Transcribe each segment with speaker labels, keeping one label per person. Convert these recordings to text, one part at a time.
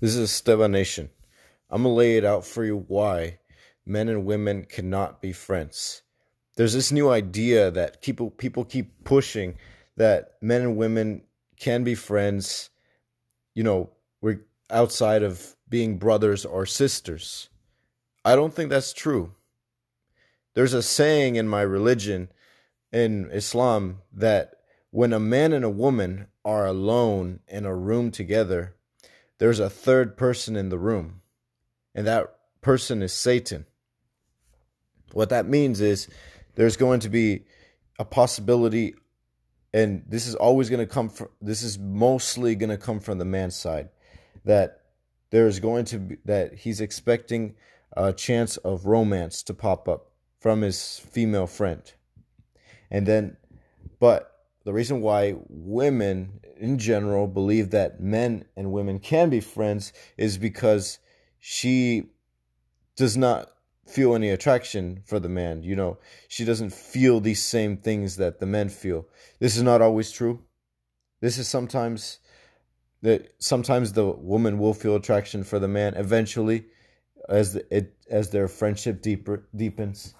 Speaker 1: This is Esteban Nation. I'm gonna lay it out for you why men and women cannot be friends. There's this new idea that people people keep pushing that men and women can be friends. You know, we're outside of being brothers or sisters. I don't think that's true. There's a saying in my religion, in Islam, that when a man and a woman are alone in a room together, there's a third person in the room, and that person is Satan. What that means is there's going to be a possibility, and this is always going to come from, this is mostly going to come from the man's side, that there's going to be, that he's expecting a chance of romance to pop up from his female friend. And then, but the reason why women in general believe that men and women can be friends is because she does not feel any attraction for the man. You know, she doesn't feel these same things that the men feel. This is not always true. This is sometimes that sometimes the woman will feel attraction for the man eventually as the, it as their friendship deeper deepens.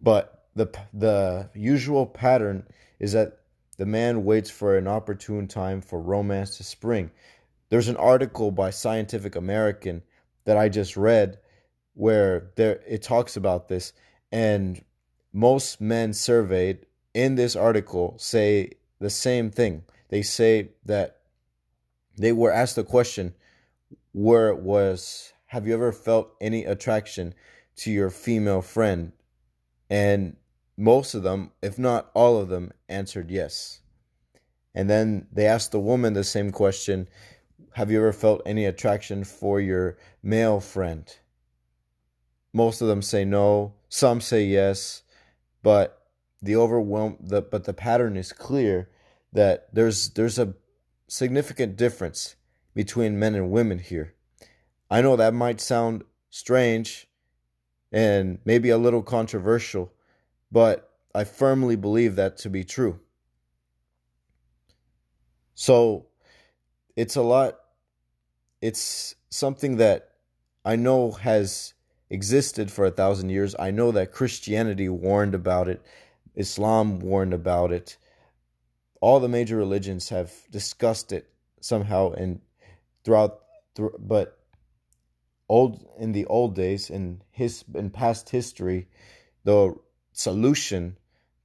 Speaker 1: But the the usual pattern is that the man waits for an opportune time for romance to spring. There's an article by Scientific American that I just read where there it talks about this and most men surveyed in this article say the same thing. They say that they were asked the question where it was have you ever felt any attraction to your female friend? And most of them, if not all of them, answered yes. And then they asked the woman the same question Have you ever felt any attraction for your male friend? Most of them say no, some say yes, but the overwhelm the but the pattern is clear that there's there's a significant difference between men and women here. I know that might sound strange and maybe a little controversial, but I firmly believe that to be true. So it's a lot, it's something that I know has existed for a thousand years. I know that Christianity warned about it, Islam warned about it. All the major religions have discussed it somehow and throughout, but old in the old days in his in past history the solution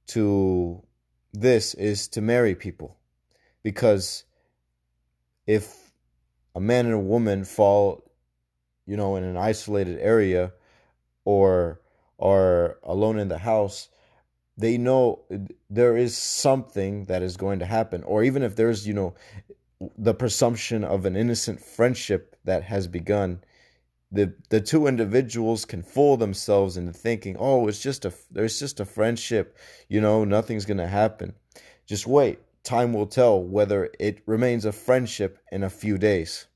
Speaker 1: to this is to marry people. Because if a man and a woman fall, you know, in an isolated area or are alone in the house, they know there is something that is going to happen. Or even if there's, you know, the presumption of an innocent friendship that has begun, the the two individuals can fool themselves into thinking, "Oh, it's just a there's just a friendship, you know, nothing's going to happen." Just wait. Time will tell whether it remains a friendship in a few days.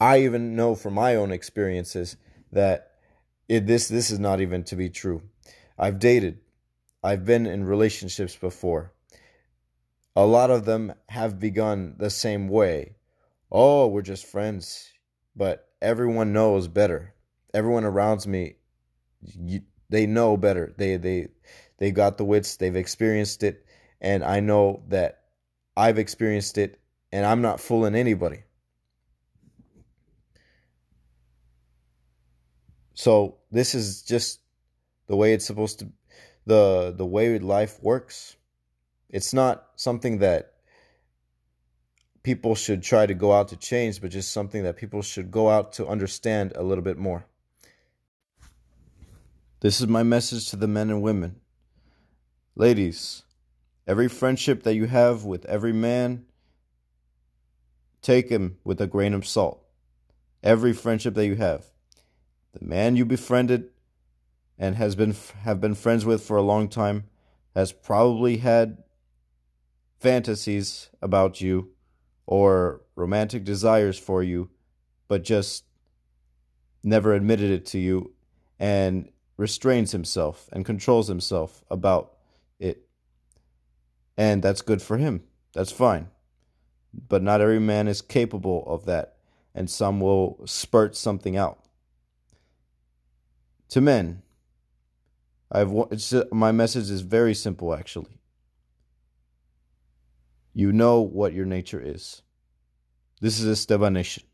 Speaker 1: I even know from my own experiences that it, this this is not even to be true. I've dated. I've been in relationships before. A lot of them have begun the same way oh, we're just friends. But everyone knows better. Everyone around me, you, they know better. They they they got the wits. They've experienced it, and I know that I've experienced it, and I'm not fooling anybody. So this is just the way it's supposed to the the way life works. It's not something that people should try to go out to change, but just something that people should go out to understand a little bit more. This is my message to the men and women. Ladies, every friendship that you have with every man, take him with a grain of salt. Every friendship that you have. The man you befriended and has been have been friends with for a long time has probably had fantasies about you or romantic desires for you, but just never admitted it to you and restrains himself and controls himself about it. And that's good for him. That's fine. But not every man is capable of that, and some will spurt something out. To men, I've it's, uh, my message is very simple actually. You know what your nature is. This is Esteban Nation.